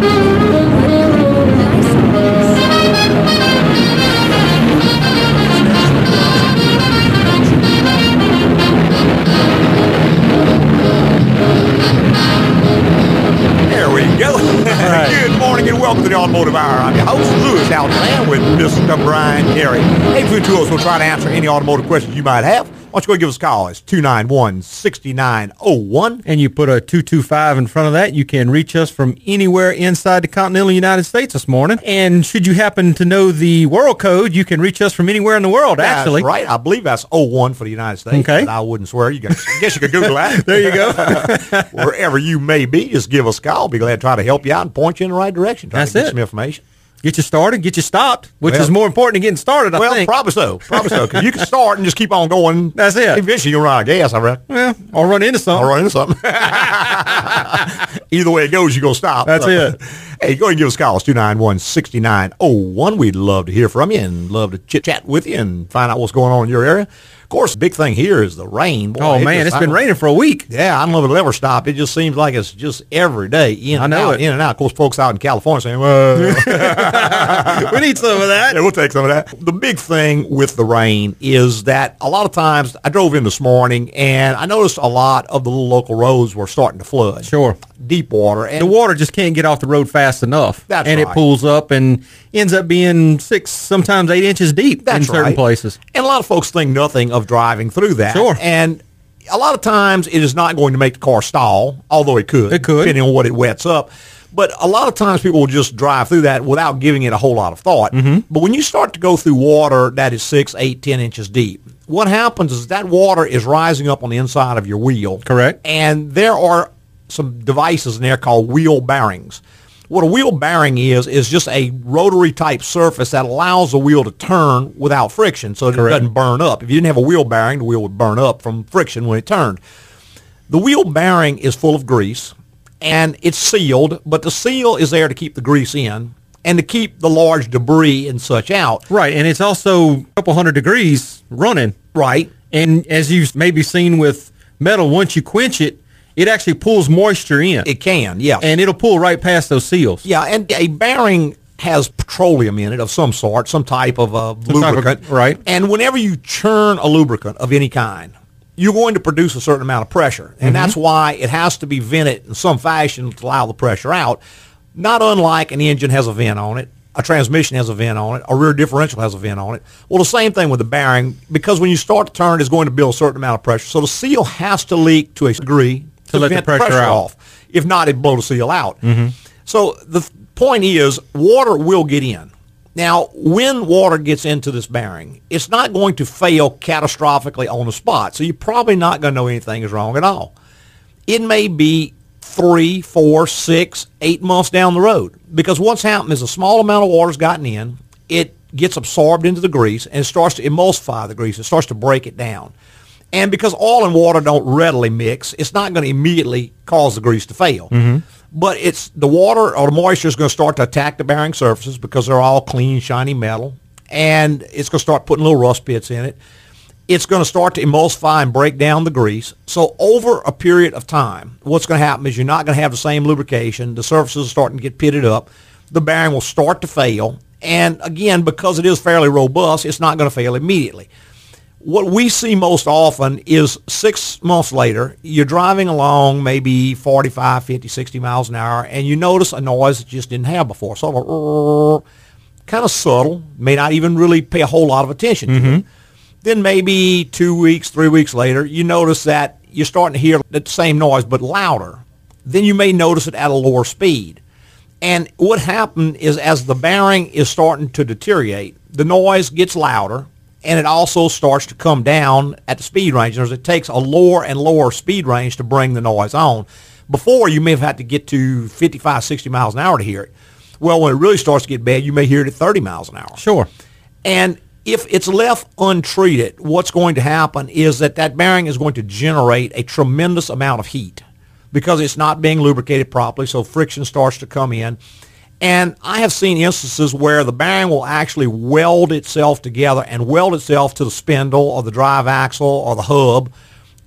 There try to answer any automotive questions you might have. Why don't you go give us a call? It's 291-6901. and you put a 225 in front of that, you can reach us from anywhere inside the continental United States this morning. And should you happen to know the world code, you can reach us from anywhere in the world, actually. That's right. I believe that's 01 for the United States. Okay. but I wouldn't swear. You guys, I guess you could Google that. There you go. Wherever you may be, just give us a call. Be glad to try to help you out and point you in the right direction. Try That's to get it. some information. Get you started, get you stopped, which Well- is more important than getting started, I think. well, think. probably so. Probably so. Because you can start and just keep on going. That's it. Eventually, you'll run out of gas, I reckon. well, or run into something. I'll run into something. Either way it goes, you're going to stop. That's it. Hey, go ahead and give us a call. It's 291-6901. We'd love to hear from you and love to chit-chat with you and find out what's going on in your area. Of course, the big thing here is the rain. Boy, Oh, it man, just- it's been raining for a week. Yeah, I don't know if it'll ever stop. It just seems like it's just every day in I and know out, it. in and out. Of course, folks out in California saying, well, we need some of that. yeah, we'll take some of that. The big thing with the rain is that a lot of times I drove in this morning and I noticed a lot of the little local roads were starting to flood. Sure. Deep water. And The water just can't get off the road fast enough. That's and right. it pulls up and ends up being six, sometimes eight inches deep That's in certain right. places. And a lot of folks think nothing of driving through that. Sure. And a lot of times it is not going to make the car stall, although it could. It could. Depending on what it wets up. But a lot of times people will just drive through that without giving it a whole lot of thought. Mm-hmm. But when you start to go through water that is six, eight, ten inches deep, what happens is that water is rising up on the inside of your wheel. Correct. And there are some devices in there called wheel bearings. What a wheel bearing is is just a rotary type surface that allows the wheel to turn without friction, so that Correct. it doesn't burn up. If you didn't have a wheel bearing, the wheel would burn up from friction when it turned. The wheel bearing is full of grease and it's sealed, but the seal is there to keep the grease in and to keep the large debris and such out. Right, and it's also a couple hundred degrees running. Right. And as you've maybe seen with metal, once you quench it, it actually pulls moisture in. It can, yeah. and it'll pull right past those seals. Yeah, and a bearing has petroleum in it of some sort, some type of a of- lubricant. right. And whenever you churn a lubricant of any kind, you're going to produce a certain amount of pressure. And mm-hmm. that's why it has to be vented in some fashion to allow the pressure out. Not unlike an engine has a vent on it, a transmission has a vent on it, a rear differential has a vent on it. Well, the same thing with the bearing, because when you start to turn, it's going to build a certain amount of pressure. So the seal has to leak to a degree To let the vent pressure off. If not, it'd blow the seal out. Mm-hmm. So the point is, water will get in. Now, when water gets into this bearing, it's not going to fail catastrophically on the spot. So you're probably not going to know anything is wrong at all. It may be three, four, six, eight months down the road. Because what's happened is a small amount of water's gotten in, it gets absorbed into the grease, and it starts to emulsify the grease. It starts to break it down. And because oil and water don't readily mix, it's not going to immediately cause the grease to fail. Mm-hmm. But it's the water or the moisture is going to start to attack the bearing surfaces because they're all clean, shiny metal, and it's going to start putting little rust pits in it. It's going to start to emulsify and break down the grease. So over a period of time, what's going to happen is you're not going to have the same lubrication. The surfaces are starting to get pitted up. The bearing will start to fail. And again, because it is fairly robust, it's not going to fail immediately what we see most often is six months later, you're driving along maybe 45, 50, 60 miles an hour, and you notice a noise that you just didn't have before. Sort of kind of subtle, may not even really pay a whole lot of attention to it. Mm-hmm. Then maybe two weeks, three weeks later, you notice that you're starting to hear the same noise but louder. Then you may notice it at a lower speed. And what happened is as the bearing is starting to deteriorate, the noise gets louder and it also starts to come down at the speed range. It takes a lower and lower speed range to bring the noise on. Before, you may have had to get to 55, 60 miles an hour to hear it. Well, when it really starts to get bad, you may hear it at 30 miles an hour. Sure. And if it's left untreated, what's going to happen is that that bearing is going to generate a tremendous amount of heat because it's not being lubricated properly, so friction starts to come in. And I have seen instances where the bearing will actually weld itself together and weld itself to the spindle or the drive axle or the hub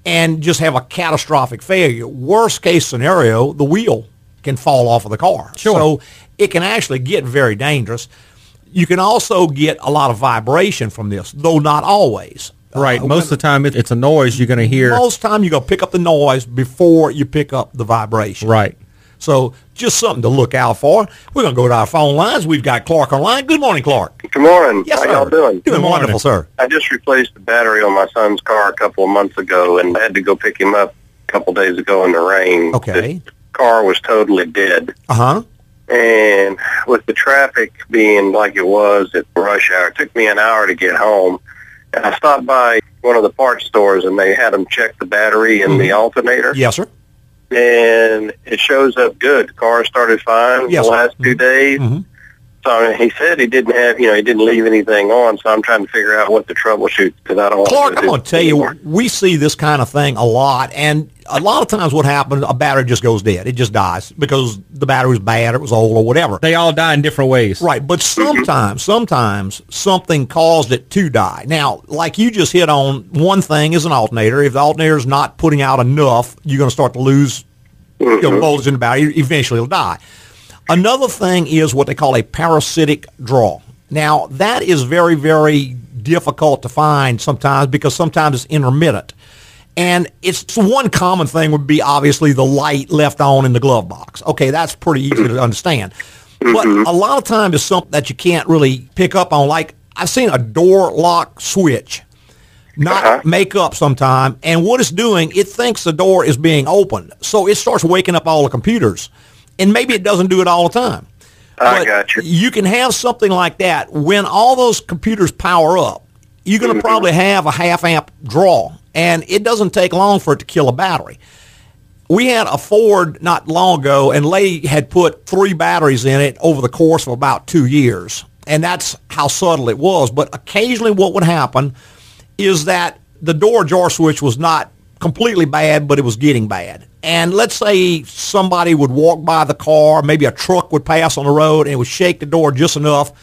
and just have a catastrophic failure. Worst case scenario, the wheel can fall off of the car. Sure. So it can actually get very dangerous. You can also get a lot of vibration from this, though not always. Right. Uh, Most of the time, it, it's a noise you're going to hear. most time you go pick up the noise before you pick up the vibration. Right. So just something to look out for. We're going to go to our phone lines. We've got Clark on line. Good morning, Clark. Good morning. Yes, How sir. y'all doing? Doing morning. wonderful, sir. I just replaced the battery on my son's car a couple of months ago, and I had to go pick him up a couple of days ago in the rain. Okay. The car was totally dead, Uh huh. and with the traffic being like it was at rush hour, it took me an hour to get home. And I stopped by one of the parts stores, and they had them check the battery and the alternator, Yes, sir. And it shows up good. The car started fine Yes, the last two days. Mhm. So he said he didn't have, you know, he didn't leave anything on. So I'm trying to figure out what to troubleshoot because I don't. want Clark, to I'm going to tell you, we see this kind of thing a lot, and a lot of times what happens, a battery just goes dead. It just dies because the battery was bad, it was old, or whatever. They all die in different ways. Right, but mm-hmm. sometimes, sometimes something caused it to die. Now, like you just hit on, one thing is an alternator. If the alternator is not putting out enough, you're going to start to lose you know, mm-hmm. voltage in the battery. Eventually, it'll die. Another thing is what they call a parasitic draw. Now, that is very, very difficult to find sometimes because sometimes it's intermittent. And it's one common thing would be obviously the light left on in the glove box. Okay, that's pretty easy to understand. But a lot of times it's something that you can't really pick up on. Like I've seen a door lock switch not Uh-huh. make up sometime, and what it's doing, it thinks the door is being opened, so it starts waking up all the computers, and maybe it doesn't do it all the time. I But got you. You can have something like that when all those computers power up. You're going to mm-hmm. probably have a half amp draw, and it doesn't take long for it to kill a battery. We had a Ford not long ago, and Lay had put three batteries in it over the course of about two years, and that's how subtle it was. But occasionally, what would happen is that the door jamb switch was not completely bad, but it was getting bad. And let's say somebody would walk by the car, maybe a truck would pass on the road, and it would shake the door just enough.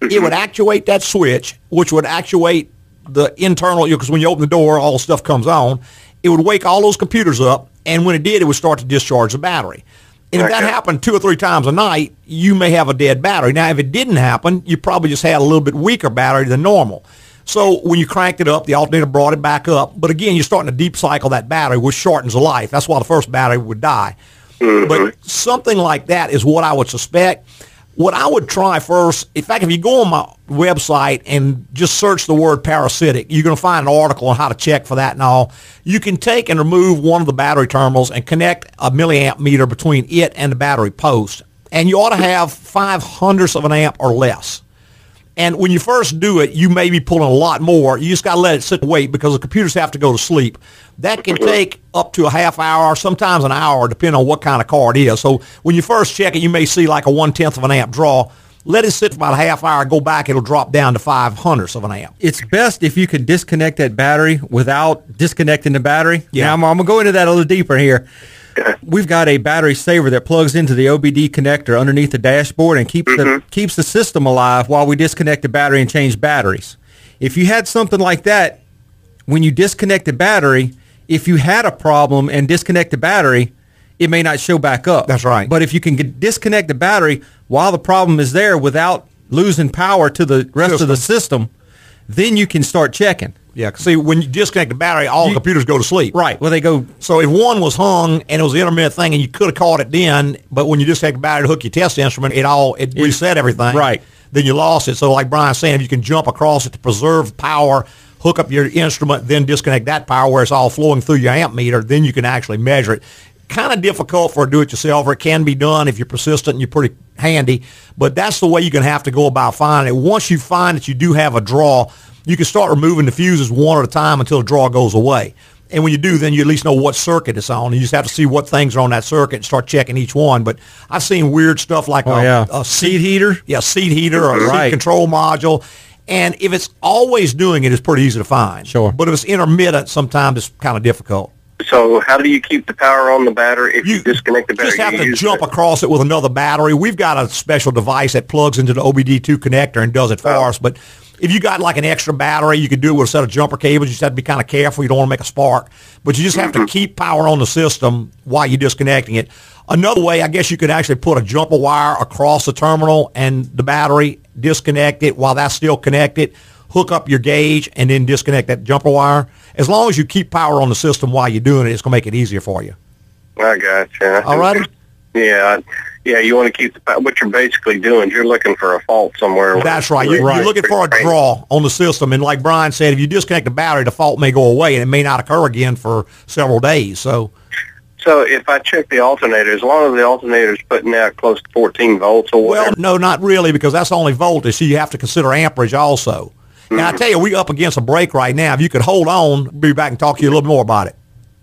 It would actuate that switch, which would actuate the internal, because when you open the door, all the stuff comes on. It would wake all those computers up, and when it did, it would start to discharge the battery. And if that happened two or three times a night, you may have a dead battery. Now, if it didn't happen, you probably just had a little bit weaker battery than normal. So when you cranked it up, the alternator brought it back up. But again, you're starting to deep cycle that battery, which shortens the life. That's why the first battery would die. Mm-hmm. But something like that is what I would suspect. What I would try first, in fact, if you go on my website and just search the word parasitic, you're going to find an article on how to check for that and all. You can take and remove one of the battery terminals and connect a milliamp meter between it and the battery post. And you ought to have five hundredths of an amp or less. And when you first do it, you may be pulling a lot more. You just got to let it sit and wait because the computers have to go to sleep. That can take up to a half hour, sometimes an hour, depending on what kind of car it is. So when you first check it, you may see like a one tenth of an amp draw. Let it sit for about a half hour. Go back, it'll drop down to five hundredths of an amp. It's best if you can disconnect that battery without disconnecting the battery. Yeah. Now, I'm, I'm going to go into that a little deeper here. We've got a battery saver that plugs into the OBD connector underneath the dashboard and keeps the mm-hmm. keeps the system alive while we disconnect the battery and change batteries. If you had something like that, when you disconnect the battery, if you had a problem and disconnect the battery, it may not show back up. That's right. But if you can get, disconnect the battery while the problem is there without losing power to the rest of the system, then you can start checking. Yeah, see, when you disconnect the battery, all the computers go to sleep. Right. Well, they go. So if one was hung and it was an intermittent thing, and you could have caught it then, but when you just take the battery to hook your test instrument, it all it reset everything. Right. Then you lost it. So like Brian's saying, if you can jump across it to preserve power, hook up your instrument, then disconnect that power where it's all flowing through your amp meter, then you can actually measure it. Kind of difficult for a do-it-yourselfer. It can be done if you're persistent and you're pretty handy, but that's the way you're going to have to go about finding it. Once you find that you do have a draw, you can start removing the fuses one at a time until the draw goes away. And when you do, then you at least know what circuit it's on. You just have to see what things are on that circuit and start checking each one. But I've seen weird stuff like Oh, a, yeah. a Seat heater? yeah, seat heater or a Right. seat control module. And if it's always doing it, it's pretty easy to find. Sure. But if it's intermittent, sometimes it's kind of difficult. So how do you keep the power on the battery if you, disconnect the battery? You just have you to jump it? across it with another battery. We've got a special device that plugs into the OBD2 connector and does it for Oh. us. But if you got like an extra battery, you could do it with a set of jumper cables. You just have to be kind of careful. You don't want to make a spark. But you just have Mm-hmm. to keep power on the system while you're disconnecting it. Another way, I guess you could actually put a jumper wire across the terminal and the battery, disconnect it while that's still connected, hook up your gauge, and then disconnect that jumper wire. As long as you keep power on the system while you're doing it, it's going to make it easier for you. I got you. All righty? Yeah, yeah. You want to keep the. What you're basically doing is you're looking for a fault somewhere. That's right. You're, where- you're looking for a draw on the system, and like Brian said, if you disconnect the battery, the fault may go away, and it may not occur again for several days. So, So if I check the alternator, as long as the alternator's putting out close to 14 volts or well, no, not really, because that's only voltage. So you have to consider amperage also. Now, I mm-hmm. tell you, we're up against a break right now. If you could hold on, we'll be back and talk to you a little more about it.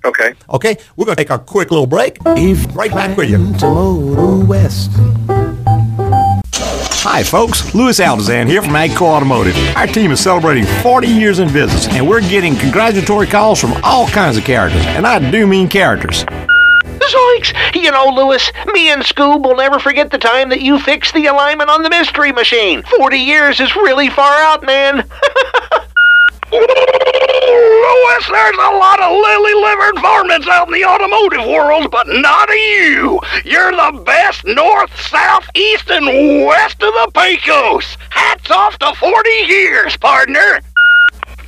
Okay. Okay, we're going to take a quick little break. right back with you. to Motor West. Hi, folks. Louis Altazan here from AGCO Automotive. Our team is celebrating 40 years in business, and we're getting congratulatory calls from all kinds of characters, and I do mean characters. Zoinks! You know, Louis, me and Scoob will never forget the time that you fixed the alignment on the mystery machine. Forty years is really far out, man. Louis, there's a lot of lily-livered varmints out in the automotive world, but not you. You're the best north, south, east, and west of the Pecos. Hats off to 40 years, partner.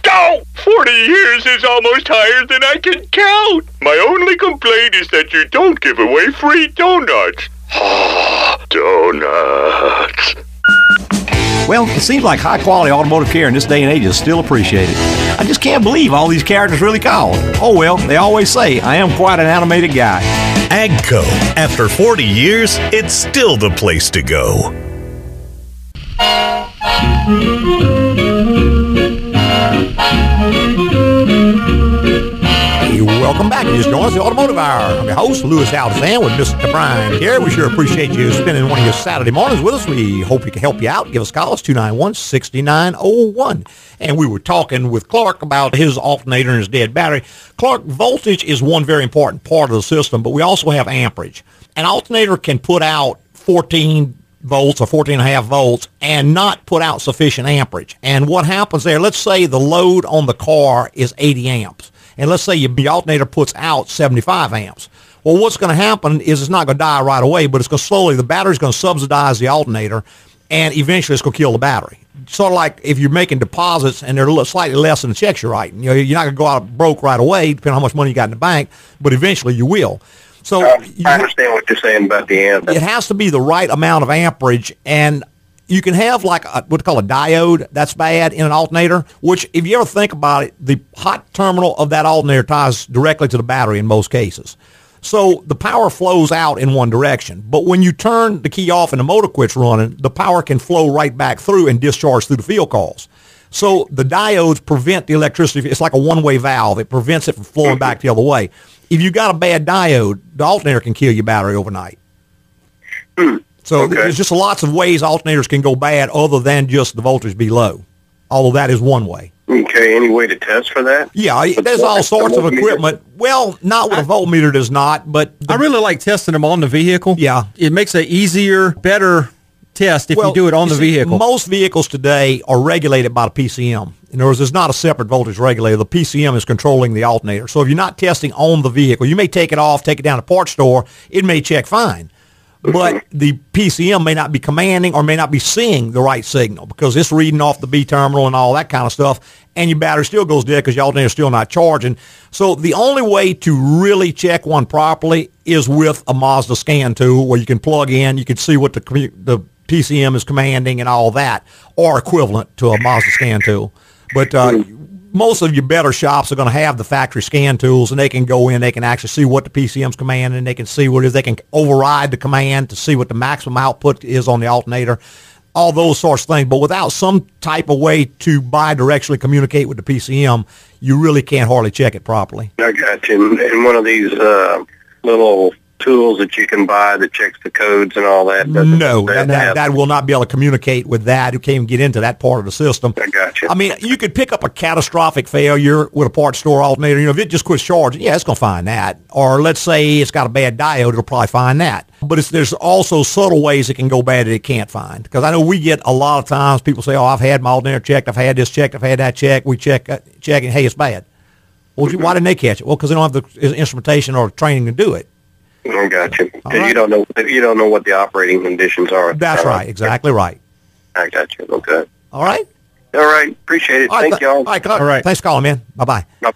Oh, 40 years is almost higher than I can count. My only complaint is that you don't give away free donuts. donuts. Well, it seems like high quality automotive care in this day and age is still appreciated. I just can't believe all these characters really called. Oh well, they always say I am quite an animated guy. AGCO. After 40 years, it's still the place to go. Welcome back. You just joined us, the Automotive Hour. I'm your host, Louis Altazan, with Mr. Brian here. We sure appreciate you spending one of your Saturday mornings with us. We hope we can help you out. Give us a call. It's 291-6901. And we were talking with Clark about his alternator and his dead battery. Clark, voltage is one very important part of the system, but we also have amperage. An alternator can put out 14 volts or 14 and a half volts and not put out sufficient amperage. And what happens there, let's say the load on the car is 80 amps. And let's say your the alternator puts out 75 amps. Well, what's going to happen is it's not going to die right away, but it's going to slowly, the battery's going to subsidize the alternator and eventually it's going to kill the battery. Sort of like if you're making deposits and they're slightly less than the checks you're writing. You know, you're not going to go out broke right away, depending on how much money you got in the bank, but eventually you will. So you, I understand what you're saying about the amp. it has to be the right amount of amperage and you can have like a, what they call a diode that's bad in an alternator which if you ever think about it the hot terminal of that alternator ties directly to the battery in most cases so the power flows out in one direction but when you turn the key off and the motor quits running the power can flow right back through and discharge through the field coils so the diodes prevent the electricity. It's like a one-way valve. It prevents it from flowing back the other way. If you got a bad diode, the alternator can kill your battery overnight. Hmm. So Okay. there's just lots of ways alternators can go bad other than just the voltage be low. Although that is one way. Okay, any way to test for that? Yeah, but there's all sorts of equipment. Well, not with a voltmeter does not, but I really like testing them on the vehicle. Yeah. It makes an easier, better test if Well, you do it on the see, vehicle. Most vehicles today are regulated by the PCM. In other words, there's not a separate voltage regulator. The PCM is controlling the alternator. So if you're not testing on the vehicle, you may take it off, take it down to parts store. It may check fine. But the PCM may not be commanding or may not be seeing the right signal because it's reading off the B terminal and all that kind of stuff. And your battery still goes dead because your alternator's still not charging. So the only way to really check one properly is with a Mazda scan tool where you can plug in, you can see what the the PCM is commanding and all that, or equivalent to a Mazda scan tool. But uh, most of your better shops are going to have the factory scan tools, and they can go in, they can actually see what the PCM's command and they can see what is, they can override the command to see what the maximum output is on the alternator, all those sorts of things. But without some type of way to bidirectionally communicate with the PCM, you really can't hardly check it properly. I got you. And one of these uh, little tools that you can buy that checks the codes and all that? No, that, that, that will not be able to communicate with that. Who can't even get into that part of the system. I got you. I mean, you could pick up a catastrophic failure with a parts store alternator. You know, if it just quits charging, yeah, it's going to find that. Or let's say it's got a bad diode, it'll probably find that. But it's, there's also subtle ways it can go bad that it can't find. Because I know we get a lot of times people say, "Oh, I've had my alternator checked, I've had this checked, I've had that checked." We check, uh, check, and hey, it's bad. Well, why didn't they catch it? Well, because they don't have the instrumentation or training to do it. I got you. 'Cause right. you don't know you don't know what the operating conditions are. That's time. right, exactly right. I got you. Okay. All right. All right. Appreciate it. All right, Thank th- y'all. All right, all All right. Thanks for calling, man. Bye bye. Yep.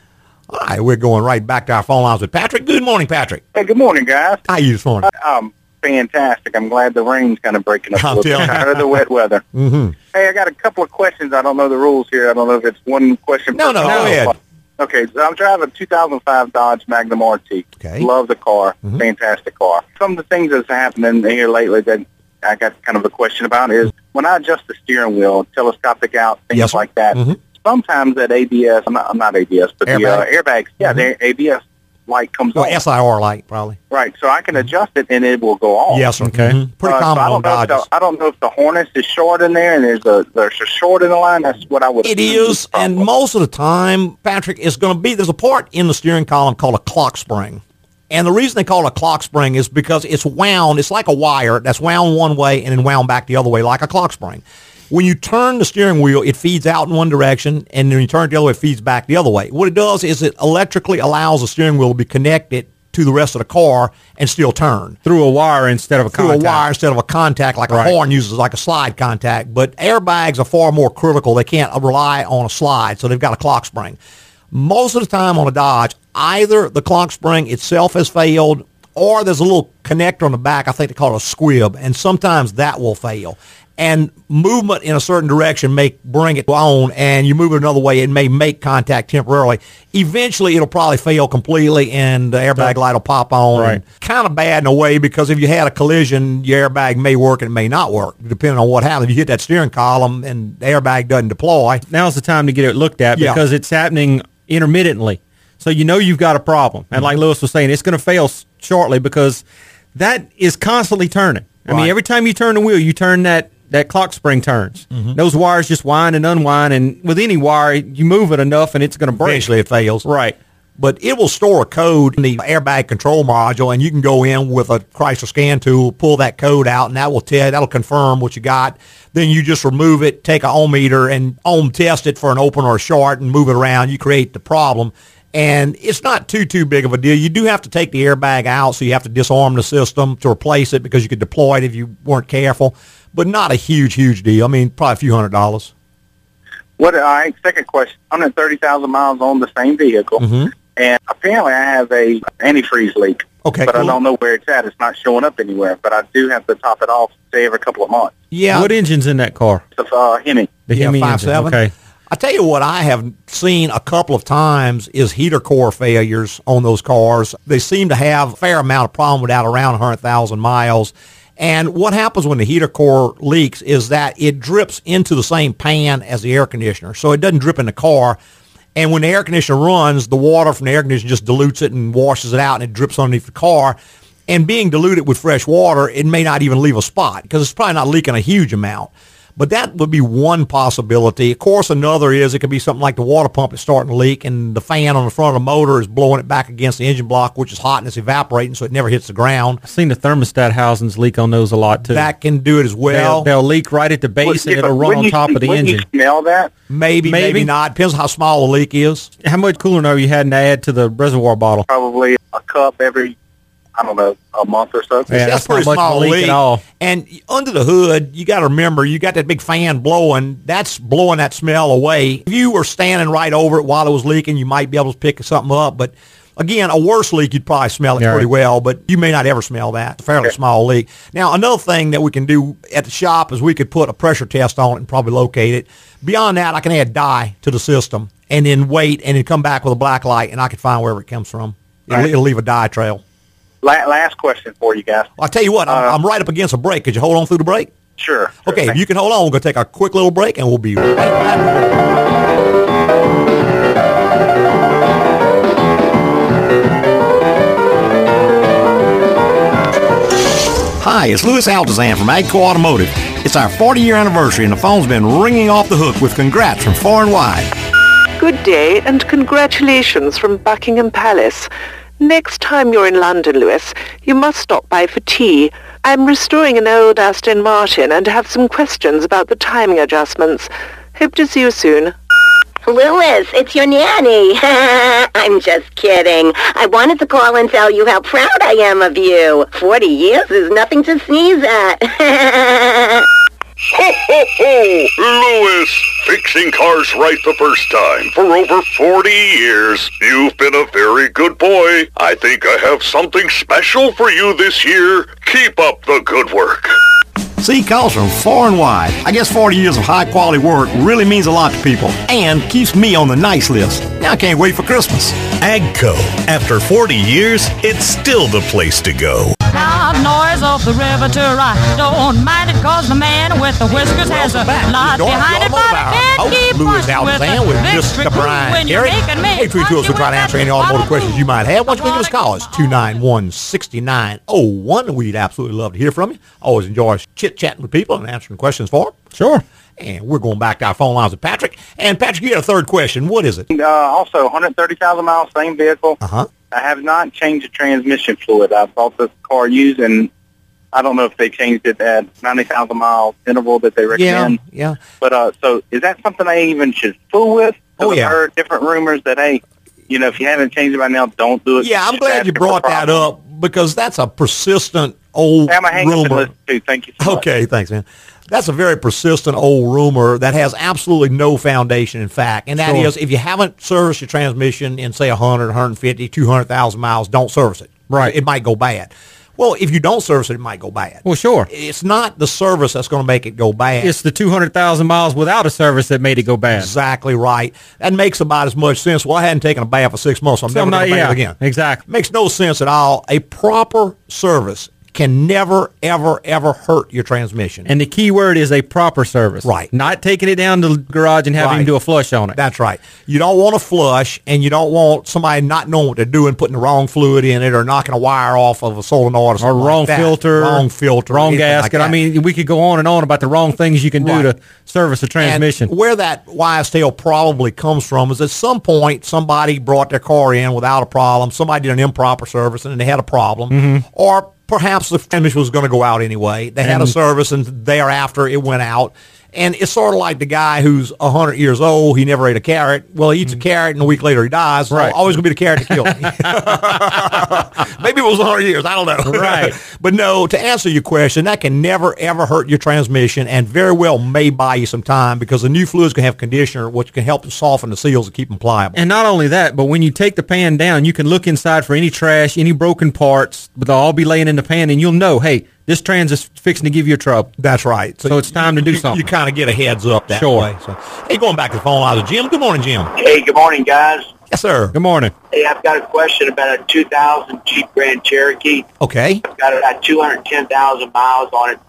All right, we're going right back to our phone lines with Patrick. Good morning, Patrick. Hey, good morning, guys. How are you this morning? Um, fantastic. I'm glad the rain's kind of breaking up I'll a little bit. you. Tired of the wet weather. Mm-hmm. Hey, I got a couple of questions. I don't know the rules here. I don't know if it's one question. No, per no, go call. ahead. Okay, so I'm driving a 2005 Dodge Magnum RT. Okay. Love the car. Mhm. Fantastic car. Some of the things that's happening here lately that I got kind of a question about is when I adjust the steering wheel, telescopic out, things Yes, like that. Mhm. Sometimes that ABS, I'm not, I'm not ABS, but the uh, airbags, yeah, Mhm. the ABS light comes Well, on. SIR light, probably. Right, so I can adjust it and it will go on. Yes, sir. Okay. Mhm. Pretty Uh, so common I on don't know if Dodges. the, I don't know if the Hornets is short in there, and there's a there's a short in the line. That's what I would. It assume is, the and most of the time, Patrick, is going to be, there's a part in the steering column called a clock spring. And the reason they call it a clock spring is because it's wound, it's like a wire that's wound one way and then wound back the other way like a clock spring. When you turn the steering wheel, it feeds out in one direction, and when you turn it the other way, it feeds back the other way. What it does is it electrically allows the steering wheel to be connected to the rest of the car and still turn. through a wire instead of a through contact. a wire instead of a contact like Right. a horn uses like a slide contact. But airbags are far more critical. They can't rely on a slide, so they've got a clock spring. Most of the time on a Dodge, either the clock spring itself has failed or there's a little connector on the back, I think they call it a squib, and sometimes that will fail. And movement in a certain direction may bring it on, and you move it another way, it may make contact temporarily. Eventually, it'll probably fail completely, and the airbag light will pop on. Right. Kind of bad in a way because if you had a collision, your airbag may work and it may not work, depending on what happens. If you hit that steering column and the airbag doesn't deploy, now's the time to get it looked at Yeah. because it's happening intermittently. So you know you've got a problem. And Mm-hmm. like Louis was saying, it's going to fail shortly because that is constantly turning. I Right. mean, every time you turn the wheel, you turn that that clock spring turns. Mm-hmm. Those wires just wind and unwind, and with any wire, you move it enough, and it's going to break. eventually it fails. Right. But it will store a code in the airbag control module, and you can go in with a Chrysler scan tool, pull that code out, and that will tell that'll confirm what you got. Then you just remove it, take a ohm meter, and ohm test it for an open or a short, and move it around. You create the problem, and it's not too too big of a deal. You do have to take the airbag out, so you have to disarm the system to replace it because you could deploy it if you weren't careful. But not a huge huge deal. I mean, probably a few hundred dollars. What? All right. Second question. 130,000 miles on the same vehicle, Mhm. and apparently I have a antifreeze leak. Okay, But cool. I don't know where it's at. It's not showing up anywhere. But I do have to top it off, say every couple of months. Yeah, What engine's in that car? It's a uh, Hemi. The yeah, Hemi five engine. seven. Okay. I tell you what, I have seen a couple of times is heater core failures on those cars. They seem to have a fair amount of problem without around 100,000 miles. And what happens when the heater core leaks is that it drips into the same pan as the air conditioner. So it doesn't drip in the car. And when the air conditioner runs, the water from the air conditioner just dilutes it and washes it out and it drips underneath the car. And being diluted with fresh water, it may not even leave a spot because it's probably not leaking a huge amount. But that would be one possibility. Of course, another is it could be something like the water pump is starting to leak and the fan on the front of the motor is blowing it back against the engine block, which is hot and it's evaporating, so it never hits the ground. I've seen the thermostat housings leak on those a lot too. That can do it as well. they'll, they'll leak right at the base and Well, it'll run wouldn't on you- top of the wouldn't engine. You smell that? maybe, maybe, Maybe. not. Depends how small the leak is. How much coolant are you had to add to the reservoir bottle? Probably a cup every, I don't know, a month or so. Yeah, that's, that's pretty much of small leak leak at all. And under the hood, you got to remember you got that big fan blowing. That's blowing that smell away. If you were standing right over it while it was leaking, you might be able to pick something up. But again, a worse leak, you'd probably smell it Yeah, pretty right. well. But you may not ever smell that. It's a fairly small leak. Now, another thing that we can do at the shop is we could put a pressure test on it and probably locate it. Beyond that, I can add dye to the system and then wait and then come back with a black light and I can find wherever it comes from. It'll, Right. it'll leave a dye trail. La- last question for you guys. I'll tell you what, I'm, uh, I'm right up against a break. Could you hold on through the break? Sure. sure. Okay, if you can hold on, we're going to take a quick little break and we'll be right back. Hi, it's Louis Altazan from Agco Automotive. It's our 40 year anniversary and the phone's been ringing off the hook with congrats from far and wide. Good day and congratulations from Buckingham Palace. Next time you're in London, Louis, you must stop by for tea. I'm restoring an old Aston Martin and have some questions about the timing adjustments. Hope to see you soon. Louis, it's your nanny. I'm just kidding. I wanted to call and tell you how proud I am of you. Forty years is nothing to sneeze at. Ho, ho, ho! Louis, fixing cars right the first time for over 40 years. You've been a very good boy. I think I have something special for you this year. Keep up the good work. See, calls from far and wide. I guess 40 years of high quality work really means a lot to people and keeps me on the nice list. Now I can't wait for Christmas. Agco. After 40 years, it's still the place to go. Loud noise of the river I don't mind it cause the man with the whiskers has a lot behind it, but I can't keep Louis punching with Altazan with the Mr. victory crew Brian when you're Carey. making me Hey, three tools to try to answer any automotive questions you might have. Why don't you give us a call? It's 291-6901. We'd absolutely love to hear from you. Always enjoy chit-chatting with people and answering questions for them. Sure. And we're going back to our phone lines with Patrick. And Patrick, you had a third question. What is it? Uh, also, 130,000 miles, same vehicle. Uh-huh. I have not changed the transmission fluid. I bought this car used, and I don't know if they changed it at 90,000 mile interval that they recommend. yeah. yeah. But uh, so is that something I even should fool with? Oh, I've yeah. heard different rumors that hey, you know, if you haven't changed it by now, don't do it. Yeah, I'm glad you if it's a brought that up because that's a persistent old Hey, I'm a hang up and rumor. Thank you. So much. Okay, thanks, man. That's a very persistent old rumor that has absolutely no foundation in fact, and that is Sure. if you haven't serviced your transmission in say 100, 150, 200,000 miles, don't service it. Right. It might go bad. Well, if you don't service it, it might go bad. Well, sure. It's not the service that's going to make it go bad. It's the 200,000 miles without a service that made it go bad. Exactly right. That makes about as much sense. Well, I hadn't taken a bath for six months, so I'm So never going to yeah, again. exactly. Makes no sense at all. A proper service can never, ever, ever hurt your transmission. And the key word is a proper service. Right. Not taking it down to the garage and having Right. do a flush on it. That's right. You don't want to flush, and you don't want somebody not knowing what they're doing, putting the wrong fluid in it, or knocking a wire off of a solenoid, or, or like wrong that. filter, wrong filter, wrong anything like gasket. I mean, we could go on and on about the wrong things you can do Right. to service a transmission. And where that wise tale probably comes from is at some point somebody brought their car in without a problem. Somebody did an improper service and they had a problem. Mm-hmm. Or perhaps the transmission was going to go out anyway. They had a service and thereafter it went out. And it's sort of like the guy who's 100 years old. He never ate a carrot. Well, he eats a carrot and a week later he dies. So Mm. Right. always going to be the carrot that killed him. Maybe it was 100 years. I don't know. Right. but no, to answer your question, that can never, ever hurt your transmission and very well may buy you some time because the new fluid's going to have conditioner, which can help to soften the seals and keep them pliable. And not only that, but when you take the pan down, you can look inside for any trash, any broken parts, but they'll all be laying in the pan, and you'll know, hey, this trans is fixing to give you a trouble. That's right. So it's time to do you, something. You kind of get a heads up that Sure. way. So, hey, going back to the phone lines with Jim. Good morning, Jim. Hey, good morning, guys. Yes, sir. Good morning. Hey, I've got a question about a 2000 Jeep Grand Cherokee. Okay. It's got about 210,000 miles on it,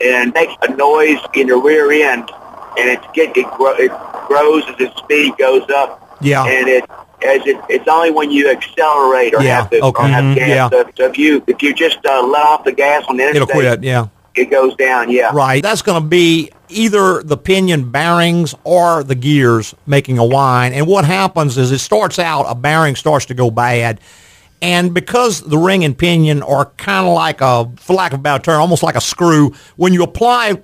and it makes a noise in the rear end, and it's get it, gro- it grows as its speed goes up. Yeah. And it as it it's only when you accelerate or Yeah, have to okay. or have Mhm, gas. yeah. So, so if you if you just uh, let off the gas on the interstate, It'll quit. Yeah. it goes down. Yeah. Right. That's going to be either the pinion bearings or the gears making a whine. And what happens is it starts out, a bearing starts to go bad. And because the ring and pinion are kind of like a, for lack of a better term, almost like a screw, when you apply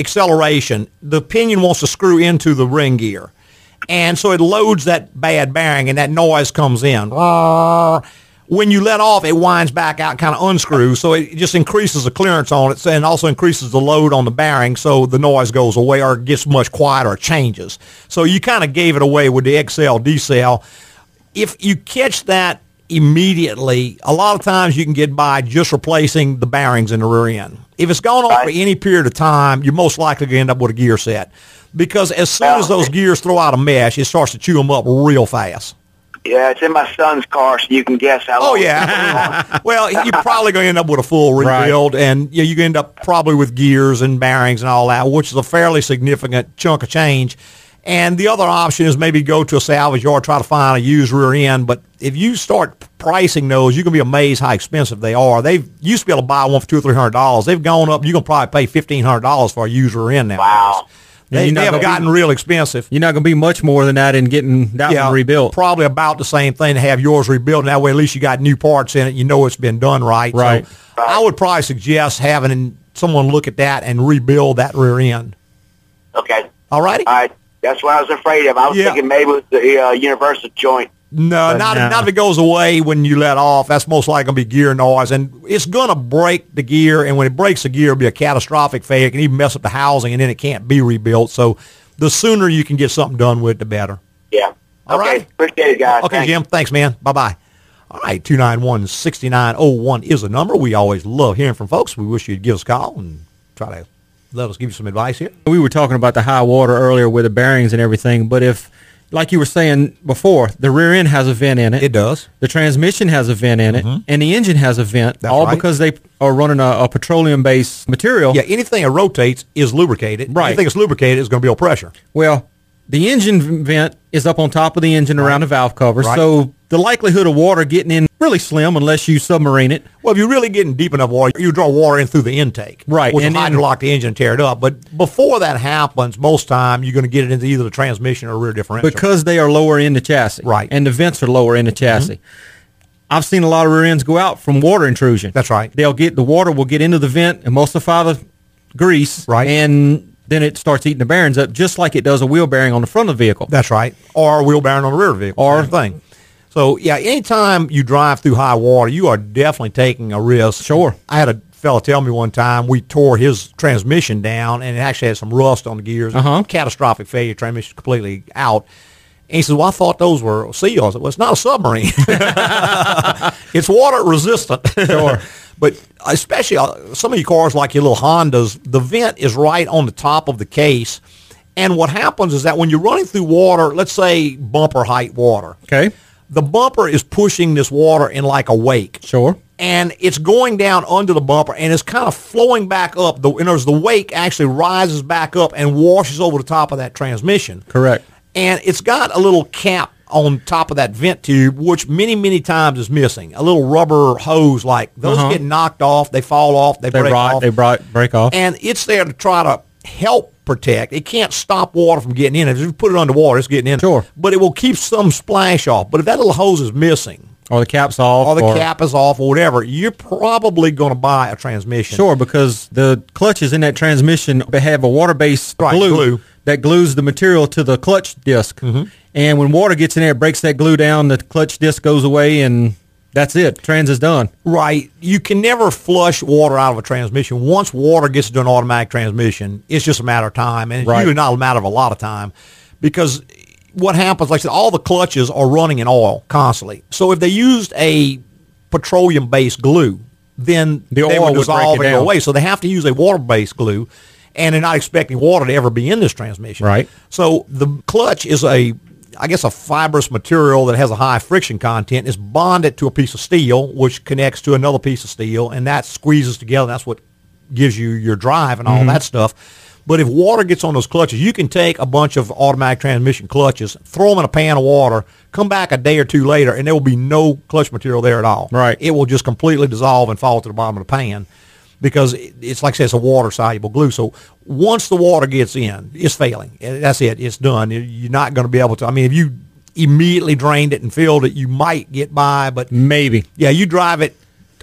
acceleration, the pinion wants to screw into the ring gear. And so it loads that bad bearing and that noise comes in. When you let off, it winds back out kind of unscrews. So it just increases the clearance on it and also increases the load on the bearing so the noise goes away or gets much quieter or changes. So you kind of gave it away with the XL decel. If you catch that immediately, a lot of times you can get by just replacing the bearings in the rear end. If it's gone on for any period of time, you're most likely going to end up with a gear set. Because as soon as those gears throw out a mesh, it starts to chew them up real fast. Yeah, it's in my son's car, so you can guess how. Oh long yeah. well, you're probably going to end up with a full Right. rebuild, and you, you can end up probably with gears and bearings and all that, which is a fairly significant chunk of change. And the other option is maybe go to a salvage yard, try to find a used rear end. But if you start pricing those, you're gonna be amazed how expensive they are. They used to be able to buy one for two or three hundred dollars. They've gone up. You're gonna probably pay fifteen hundred dollars for a used rear end now. Wow. They, they have gotten real expensive. You're not going to be much more than that in getting that one rebuilt. Probably about the same thing to have yours rebuilt. And that way, at least you got new parts in it. You know it's been done right. Right. So I would probably suggest having someone look at that and rebuild that rear end. Okay. All righty. All right. That's what I was afraid of. I was Yeah. thinking maybe it was the uh, universal joint. No, But not, no. not if it goes away when you let off. That's most likely going to be gear noise. And it's going to break the gear. And when it breaks the gear, it'll be a catastrophic failure. It can even mess up the housing, and then it can't be rebuilt. So the sooner you can get something done with it, the better. Yeah. All okay. right. Appreciate it, guys. Okay, Thanks. Jim. Thanks, man. Bye bye. All right, 291 6901 is the number. We always love hearing from folks. We wish you'd give us a call and try to let us give you some advice here. We were talking about the high water earlier with the bearings and everything, but if, like you were saying before, the rear end has a vent in it. It does. The transmission has a vent in it, mm-hmm. and the engine has a vent, That's all right. because they are running a, a petroleum-based material. Yeah, anything that rotates is lubricated. Right. Anything that's lubricated is going to be build pressure. Well, the engine vent is up on top of the engine around the valve cover, Right. so the likelihood of water getting in really slim unless you submarine it. Well, if you're really getting deep enough water, you draw water in through the intake. Right, Which and will then- hydrolock the engine and tear it up. But before that happens, most time you're going to get it into either the transmission or rear differential. because they are lower in the chassis. Right. Mm-hmm. And the vents are lower in the chassis. I've seen a lot of rear ends go out from water intrusion. That's right. They'll get the water will get into the vent, and emulsify the grease, Right. and then it starts eating the bearings up, just like it does a wheel bearing on the front of the vehicle. That's right. Or a wheel bearing on the rear of the vehicle. Or- Same thing. So yeah, anytime you drive through high water, you are definitely taking a risk. Sure. I had a fella tell me one time we tore his transmission down and it actually had some rust on the gears. Uh-huh. Catastrophic failure, transmission completely out. And he says, "Well, I thought those were seals." "Well, it's not a submarine. it's water resistant." Sure. but especially uh, some of your cars, like your little Hondas, the vent is right on the top of the case. And what happens is that when you're running through water, let's say bumper height water, Okay. the bumper is pushing this water in like a wake. Sure. And it's going down under the bumper and it's kind of flowing back up. The, in other words, the wake actually rises back up and washes over the top of that transmission. Correct. And it's got a little cap on top of that vent tube, which many, many times is missing. A little rubber hose like those Uh-huh. get knocked off, they fall off, they, They break rot, off they break, break off. and it's there to try to help protect. It can't stop water from getting in. If you put it underwater, it's getting in. Sure. But it will keep some splash off. But if that little hose is missing, or the cap's off. or the cap is off, or whatever, you're probably going to buy a transmission. Sure, because the clutches in that transmission they have a water-based Right, glue, glue. That glues the material to the clutch disk Mm-hmm. And when water gets in there, it breaks that glue down. The clutch disc goes away, and that's it. Trans is done. Right. You can never flush water out of a transmission. Once water gets into an automatic transmission, it's just a matter of time. And it's Right. usually not a matter of a lot of time because what happens, like I said, all the clutches are running in oil constantly. So if they used a petroleum-based glue, then The oil would dissolve and go away. So they have to use a water-based glue, and they're not expecting water to ever be in this transmission. Right. So the clutch is a, I guess, a fibrous material that has a high friction content. It's bonded to a piece of steel, which connects to another piece of steel, and that squeezes together. That's what gives you your drive and all Mm-hmm. that stuff. But if water gets on those clutches, you can take a bunch of automatic transmission clutches, throw them in a pan of water, come back a day or two later, and there will be no clutch material there at all. Right. It will just completely dissolve and fall to the bottom of the pan because it's like I said, it's a water soluble glue. So once the water gets in, it's failing. Eh, That's it. It's done. You're not going to be able to. I mean, if you immediately drained it and filled it, you might get by, but Maybe. yeah, you drive it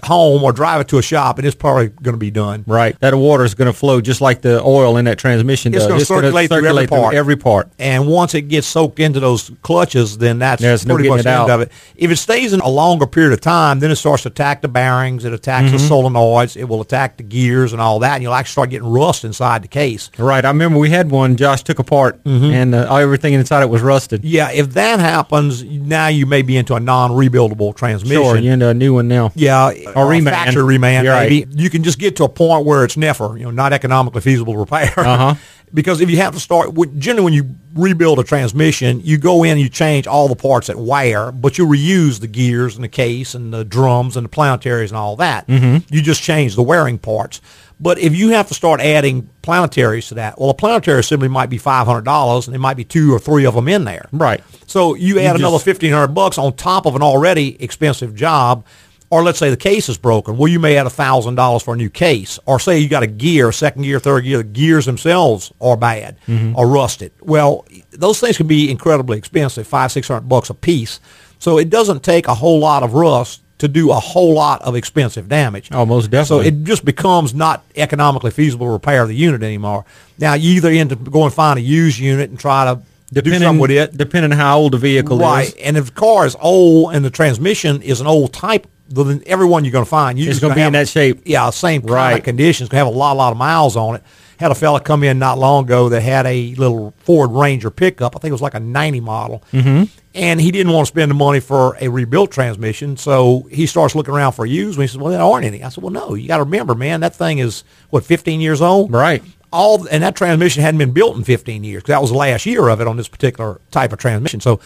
home or drive it to a shop, and it's probably going to be done. Right. That water is going to flow just like the oil in that transmission It's does. gonna circulate through every part. every part. And once it gets soaked into those clutches, then that's There's pretty getting much the end out. of it. If it stays in a longer period of time, then it starts to attack the bearings, it attacks Mm-hmm. the solenoids, it will attack the gears and all that, and you'll actually start getting rust inside the case. Right. I remember we had one Josh took apart, Mm-hmm. and uh, everything inside it was rusted. Yeah, if that happens, now you may be into a non-rebuildable transmission. Sure, you're into a new one now. Yeah, Or a reman. factory reman, You're maybe. right. You can just get to a point where it's never, you know, not economically feasible to repair. Uh-huh. because if you have to start, generally when you rebuild a transmission, you go in and you change all the parts that wear, but you reuse the gears and the case and the drums and the planetaries and all that. Mhm. You just change the wearing parts. But if you have to start adding planetaries to that, well, a planetary assembly might be five hundred dollars, and there might be two or three of them in there. Right. So you You add another fifteen hundred bucks on top of an already expensive job, or let's say the case is broken. Well, you may add a thousand dollars for a new case, or say you got a gear, second gear, third gear. The gears themselves are bad Mhm. or rusted. Well, those things can be incredibly expensive, five six hundred bucks a piece. So it doesn't take a whole lot of rust to do a whole lot of expensive damage. Oh, most So it just becomes not economically feasible to repair the unit anymore. Now you either end up going and find a used unit and try to do something with it. Depending on how old the vehicle right. is. And if the car is old and the transmission is an old type, then everyone you're going to find, you're It's just gonna be in that shape. Yeah, same kind Right. of conditions. Going to have a lot, lot of miles on it. Had a fella come in not long ago that had a little Ford Ranger pickup. I think it was like a 90 model. Mm-hmm. And he didn't want to spend the money for a rebuilt transmission, so he starts looking around for used. And he says, "Well, there aren't any." I said, "Well, no. You got to remember, man, that thing is what 15 years old, right? All and that transmission hadn't been built in 15 years that was the last year of it on this particular type of transmission. So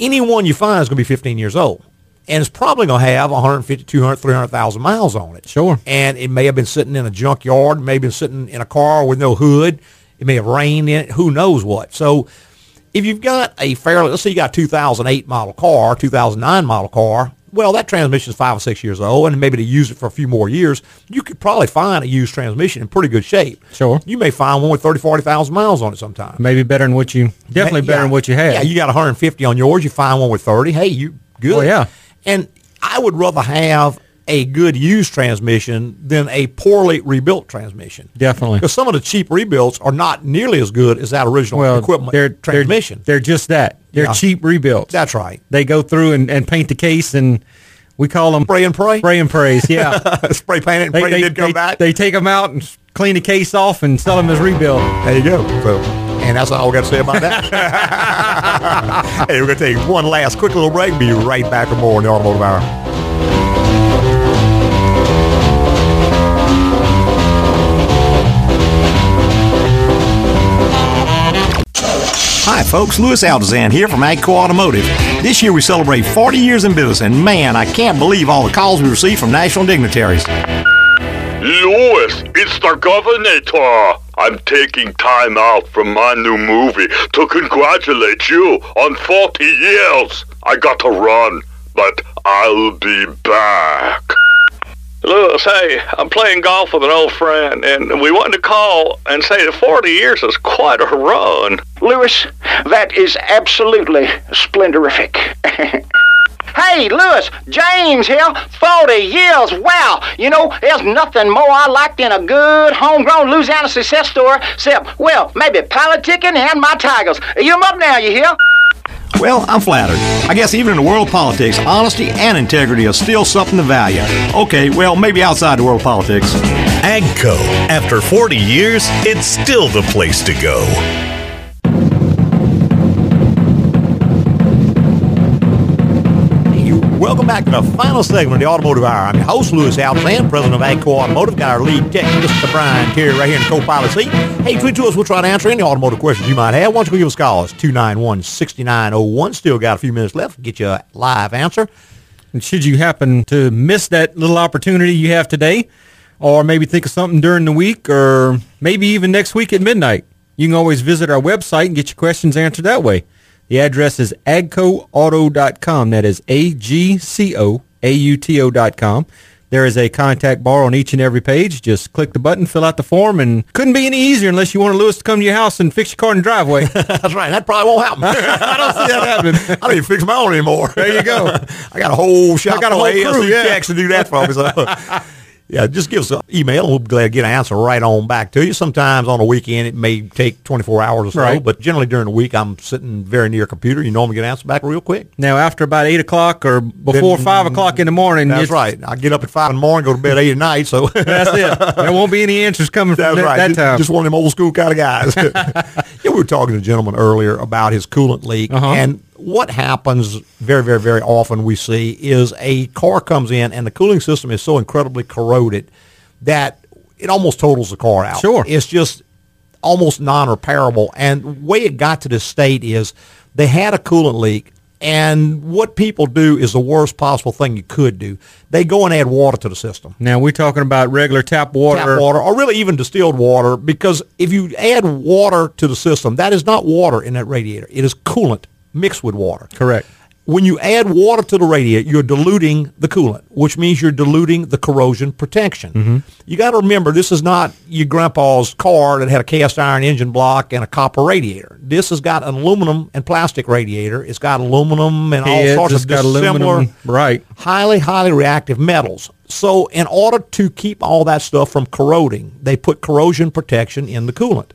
anyone you find is going to be 15 years old, and it's probably going to have 150, 200, 300,000 miles on it. Sure. And it may have been sitting in a junkyard, may have been sitting in a car with no hood. It may have rained in it. Who knows what? So if you've got a fairly, let's say you got a 2008 model car, 2009 model car, well, that transmission is five or six years old, and maybe to use it for a few more years, you could probably find a used transmission in pretty good shape. Sure. You may find one with 30, 40,000 miles on it sometime. Maybe better than what you, definitely better than what you had. Yeah, you got 150 on yours. You find one with 30. Hey, you good. Oh, yeah. And I would rather have a good used transmission than a poorly rebuilt transmission. Definitely. Because some of the cheap rebuilds are not nearly as good as that original Well, equipment they're, transmission. They're, they're just that. They're Yeah. cheap rebuilds. That's right. They go through and, and paint the case, and we call them spray and pray. Spray and praise. Yeah. Spray paint it and they, pray they, did come they, back. They take them out and clean the case off and sell them as rebuild. There you go. So, and that's all we got to say about that. hey, we're going to take one last quick little break. Be right back with more in the Automotive Hour. Hi, folks. Louis Altazan here from Agco Automotive. This year we celebrate 40 years in business, and man, I can't believe all the calls we receive from national dignitaries. Louis, it's the Governor. I'm taking time out from my new movie to congratulate you on 40 years. I got to run, but I'll be back. Louis, hey, I'm playing golf with an old friend, and we wanted to call and say that 40 years is quite a run. Louis, that is absolutely splendorific. hey, Louis, James here. 40 years. Wow. You know, there's nothing more I like than a good homegrown Louisiana success story, except, well, maybe politicking and my Tigers. You 'em up now, you hear? Well, I'm flattered. I guess even in the world of politics, honesty and integrity are still something to value. Okay, well, maybe outside the world of politics. Agco. After 40 years, it's still the place to go. Welcome back to the final segment of the Automotive Hour. I'm your host, Louis Altazan, president of AGCO Automotive. Got our lead tech, Mr. Brian Terry, right here in co-pilot seat. Hey, tweet to us. We'll try to answer any automotive questions you might have. Why don't you give us a call? It's 291-6901. Still got a few minutes left. Get you a live answer. And should you happen to miss that little opportunity you have today, or maybe think of something during the week, or maybe even next week at midnight, you can always visit our website and get your questions answered that way. The address is agcoauto.com. That is A-G-C-O-A-U-T-O dot com. There is a contact bar on each and every page. Just click the button, fill out the form, and couldn't be any easier unless you want Louis to come to your house and fix your car in the driveway. That's right. That probably won't happen. I don't see that happening. I don't even fix my own anymore. There you go. I got a whole shop I got a whole crew, yeah. to do that for me. So. Yeah, just give us an email and we'll be glad to get an answer right on back to you. Sometimes on a weekend it may take 24 hours or so, Right. but generally during the week I'm sitting very near a computer. You normally get an answer back real quick. Now, after about 8 o'clock or before Then- 5 o'clock in the morning, That's right. I get up at 5 in the morning, go to bed 8 at night, so That's it. There won't be any answers coming from that, right. that time. Just one of them old school kind of guys. yeah, we were talking to a gentleman earlier about his coolant leak, Uh-huh. and what happens very, very, very often we see is a car comes in and the cooling system is so incredibly corroded that it almost totals the car out. Sure. It's just almost non-repairable. And the way it got to this state is they had a coolant leak. And what people do is the worst possible thing you could do. They go and add water to the system. Now we're talking about regular tap water. Tap water, or really even distilled water, because if you add water to the system, that is not water in that radiator. It is coolant mixed with water. Correct. When you add water to the radiator, you're diluting the coolant, which means you're diluting the corrosion protection. Mm-hmm. You got to remember, this is not your grandpa's car that had a cast iron engine block and a copper radiator. This has got an aluminum and plastic radiator. It's got aluminum and all Heads, sorts of got dissimilar, right. highly, highly reactive metals. So in order to keep all that stuff from corroding, they put corrosion protection in the coolant.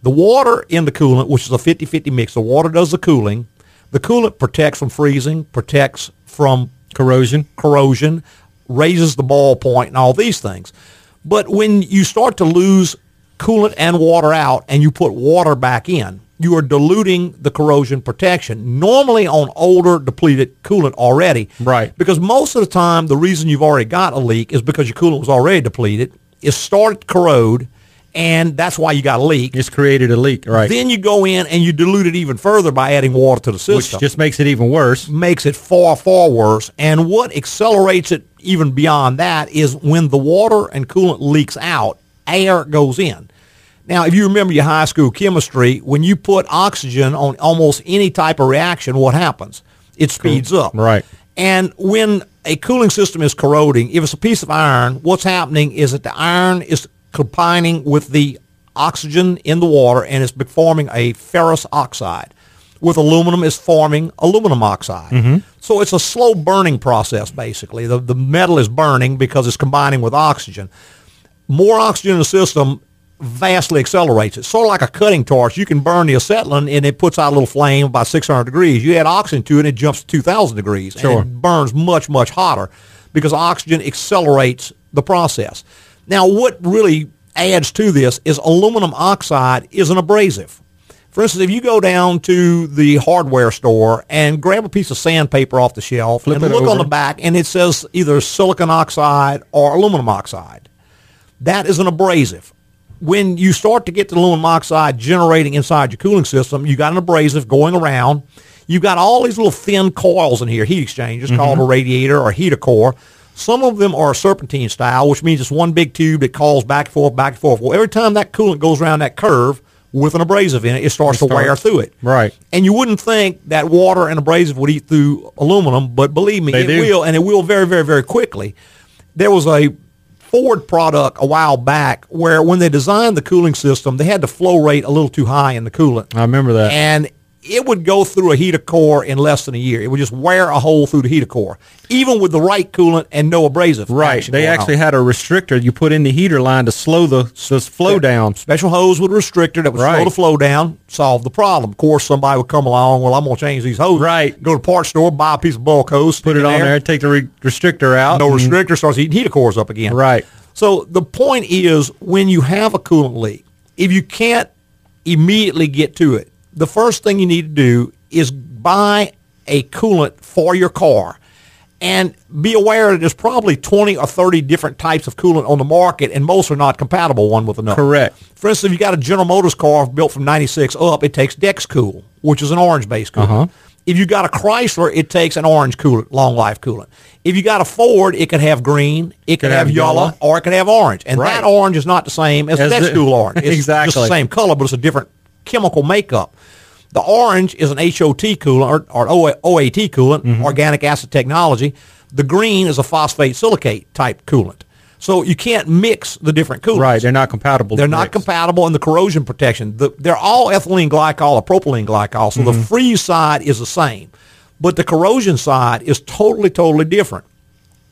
The water in the coolant, which is a 50-50 mix, the water does the cooling. The coolant protects from freezing, protects from corrosion, corrosion, raises the ball point, and all these things. But when you start to lose coolant and water out, and you put water back in, you are diluting the corrosion protection. Normally on older depleted coolant already, Right. Because most of the time, the reason you've already got a leak is because your coolant was already depleted. It started to corrode, and that's why you got a leak. It's created a leak, right? Then you go in and you dilute it even further by adding water to the system. Which just makes it even worse. Makes it far, far worse. And what accelerates it even beyond that is when the water and coolant leaks out, air goes in. Now, if you remember your high school chemistry, when you put oxygen on almost any type of reaction, what happens? It speeds up. Right. And when a cooling system is corroding, if it's a piece of iron, what's happening is that the iron is combining with the oxygen in the water and it's forming a ferrous oxide. With aluminum, is forming aluminum oxide. Mm-hmm. So it's a slow burning process, basically. The, the metal is burning because it's combining with oxygen. More oxygen in the system vastly accelerates it. Sort of like a cutting torch. You can burn the acetylene and it puts out a little flame about 600 degrees. You add oxygen to it and it jumps to 2,000 degrees. Sure. And it burns much, much hotter because oxygen accelerates the process. Now, what really adds to this is aluminum oxide is an abrasive. For instance, if you go down to the hardware store and grab a piece of sandpaper off the shelf Flip and look on the back and it says either silicon oxide or aluminum oxide, that is an abrasive. When you start to get the aluminum oxide generating inside your cooling system, you got an abrasive going around. You've got all these little thin coils in here, heat exchangers, called mm-hmm. a radiator or heater core. Some of them are serpentine style, which means it's one big tube that calls back and forth, back and forth. Well, every time that coolant goes around that curve with an abrasive in it, it starts It to wear through it. Right. And you wouldn't think that water and abrasive would eat through aluminum, but believe me, They it do. will, and it will very, very, very quickly. There was a Ford product a while back where when they designed the cooling system, they had the flow rate a little too high in the coolant. I remember that. And it would go through a heater core in less than a year. It would just wear a hole through the heater core, even with the right coolant and no abrasive. Right. They actually on. had a restrictor you put in the heater line to slow the, the flow down. Special hose with a restrictor that would slow the flow down, solve the problem. Of course, somebody would come along. Well, I'm going to change these hoses. Right. Go to the parts store, buy a piece of bulk hose, Put it on there, take the re- restrictor out. No and- restrictor starts eating heater cores up again. Right. So the point is, when you have a coolant leak, if you can't immediately get to it, the first thing you need to do is buy a coolant for your car. And be aware that there's probably 20 or 30 different types of coolant on the market, and most are not compatible one with another. Correct. For instance, if you got a General Motors car built from 96 up, it takes Dexcool, which is an orange-based coolant. Uh-huh. If you got a Chrysler, it takes an orange coolant, long life coolant. If you got a Ford, it could have green, it could, Could have, have yellow, yellow. or it could have orange. And Right. that orange is not the same as, As the the- Dexcool orange. It's just Exactly. the same color, but it's a different chemical makeup. The orange is an HOAT coolant or, or OAT coolant, Mm-hmm. organic acid technology. The green is a phosphate silicate type coolant. So you can't mix the different coolants. Right. They're not compatible. They're not mix. compatible in the corrosion protection. The, they're all ethylene glycol or propylene glycol, so the Mm-hmm. freeze side is the same, but the corrosion side is totally, totally different.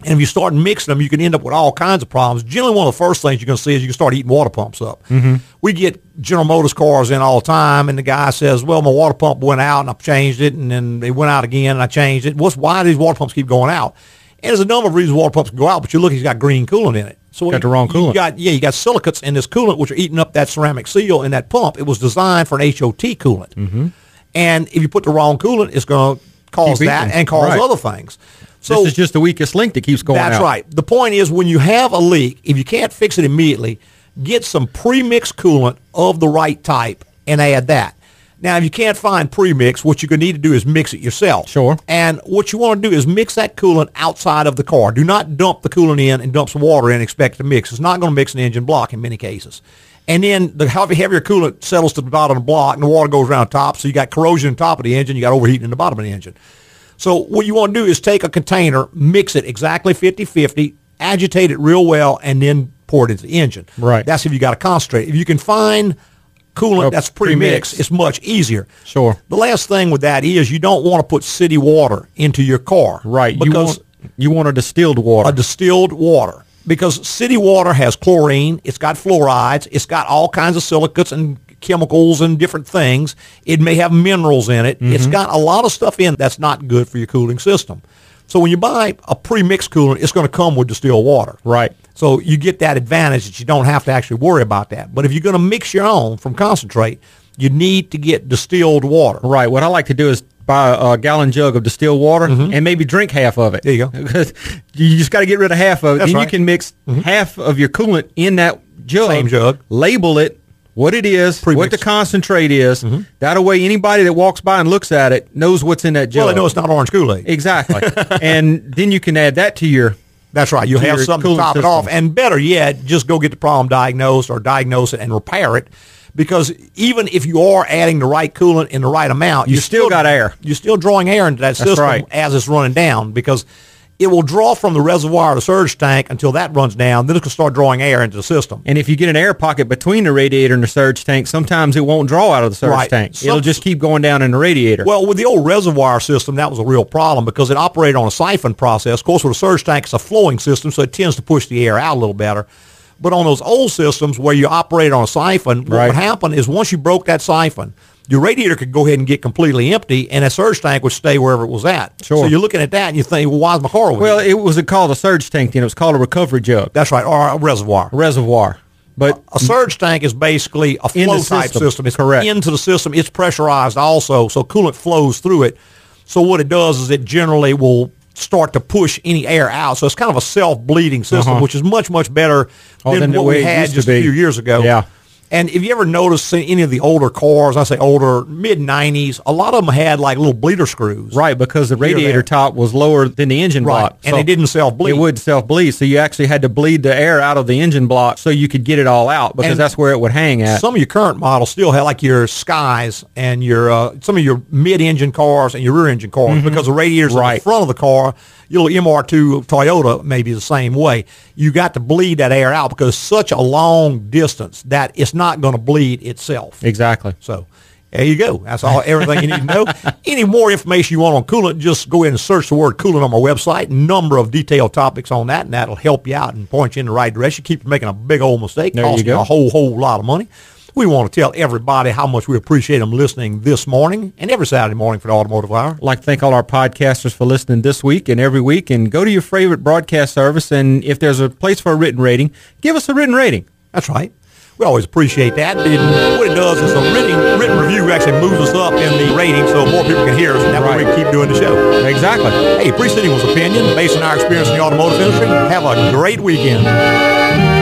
And if you start mixing them, you can end up with all kinds of problems. Generally, one of the first things you're going to see is you can start eating water pumps up. Mm-hmm. We get General Motors cars in all the time, and the guy says, "Well, my water pump went out, and I changed it, and then it went out again, and I changed it. What's why do these water pumps keep going out?" And there's a number of reasons water pumps can go out, but you look, he's got green coolant in it. So Got the wrong you coolant. got yeah, you got silicates in this coolant which are eating up that ceramic seal in that pump. It was designed for an HOAT coolant, Mm-hmm. and if you put the wrong coolant, it's going to cause that and cause Right. other things. So this is just the weakest link that keeps going out. that's out. right. The point is when you have a leak, if you can't fix it immediately, get some pre-mixed coolant of the right type and add that. Now, if you can't find pre-mix, what you're going to need to do is mix it yourself. Sure. And what you want to do is mix that coolant outside of the car. Do not dump the coolant in and dump some water in and expect it to mix. It's not going to mix an engine block in many cases. And then the heavier coolant settles to the bottom of the block and the water goes around top. So you got corrosion on top of the engine. You got overheating in the bottom of the engine. So what you want to do is take a container, mix it exactly 50-50, agitate it real well, and then pour it into the engine. Right. That's if you got to concentrate. If you can find coolant Oh, that's pre-mixed, pre-mixed. it's much easier. Sure. The last thing with that is you don't want to put city water into your car. Right. You Because want, you want a distilled water. a distilled water. Because city water has chlorine, it's got fluorides, it's got all kinds of silicates and chemicals and different things. It may have minerals in it. It's Mhm. got a lot of stuff in that's not good for your cooling system. So when you buy a pre-mixed coolant, it's going to come with distilled water. Right. So you get that advantage that you don't have to actually worry about that. But if you're going to mix your own from concentrate, you need to get distilled water. Right. What I like to do is buy a, a gallon jug of distilled water and maybe drink half of it. There you go. You just got to get rid of half of it. That's then right. you can mix half of your coolant in that jug. Same jug. Label it. What it is, what the concentrate is. Mm-hmm. That way, anybody that walks by and looks at it knows what's in that jug. Well, they know it's not orange Kool-Aid. Exactly. and then you can add that to your. That's right. You'll have something to top it off. And better yet, just go get the problem diagnosed or diagnose it and repair it. Because even if you are adding the right coolant in the right amount, You you're still got air. You're still drawing air into that That's system right. as it's running down because it will draw from the reservoir to the surge tank until that runs down. Then it to start drawing air into the system. And if you get an air pocket between the radiator and the surge tank, sometimes it won't draw out of the surge Right. tank. Some- It'll just keep going down in the radiator. Well, with the old reservoir system, that was a real problem because it operated on a siphon process. Of course, with a surge tank, it's a flowing system, so it tends to push the air out a little better. But on those old systems where you operate on a siphon, what Right. would happen is once you broke that siphon, your radiator could go ahead and get completely empty, and a surge tank would stay wherever it was at. Sure. So you're looking at that and you think, well, why is my car over Well, here? it was called a surge tank then. It was called a recovery jug. That's right, or a reservoir. Reservoir. But A surge tank is basically a flow type system. system. It's Correct. into the system. It's pressurized also, so coolant flows through it. So what it does is it generally will start to push any air out. So it's kind of a self-bleeding system, Uh-huh. which is much much better Oh, than than what we had just a few years ago. Yeah. And if you ever noticed any of the older cars, I say older, mid '90s, a lot of them had like little bleeder screws. Right, because the radiator top was lower than the engine Right, block. and it didn't self-bleed. It would self bleed. So you actually had to bleed the air out of the engine block so you could get it all out because And that's where it would hang at. Some of your current models still have like your Skies and your uh, some of your mid-engine cars and your rear-engine cars Mhm. because the radiators right. in the front of the car, your little MR2 Toyota maybe the same way. You got to bleed that air out because such a long distance that it's not going to bleed itself. Exactly. So there you go. That's all everything you need to know. Any more information you want on coolant, just go ahead and search the word coolant on my website. Number of detailed topics on that, and that'll help you out and point you in the right direction. Keep from making a big old mistake. There you go. a whole whole lot of money. We want to tell everybody how much we appreciate them listening this morning and every Saturday morning for the Automotive Hour. I'd like to thank all our podcasters for listening this week and every week. And go to your favorite broadcast service. And if there's a place for a written rating, give us a written rating. That's right. We always appreciate that. And what it does is a written, written review actually moves us up in the rating so more people can hear us, and that way we keep doing the show. Exactly. Hey, appreciating was opinion based on our experience in the automotive industry. Have a great weekend.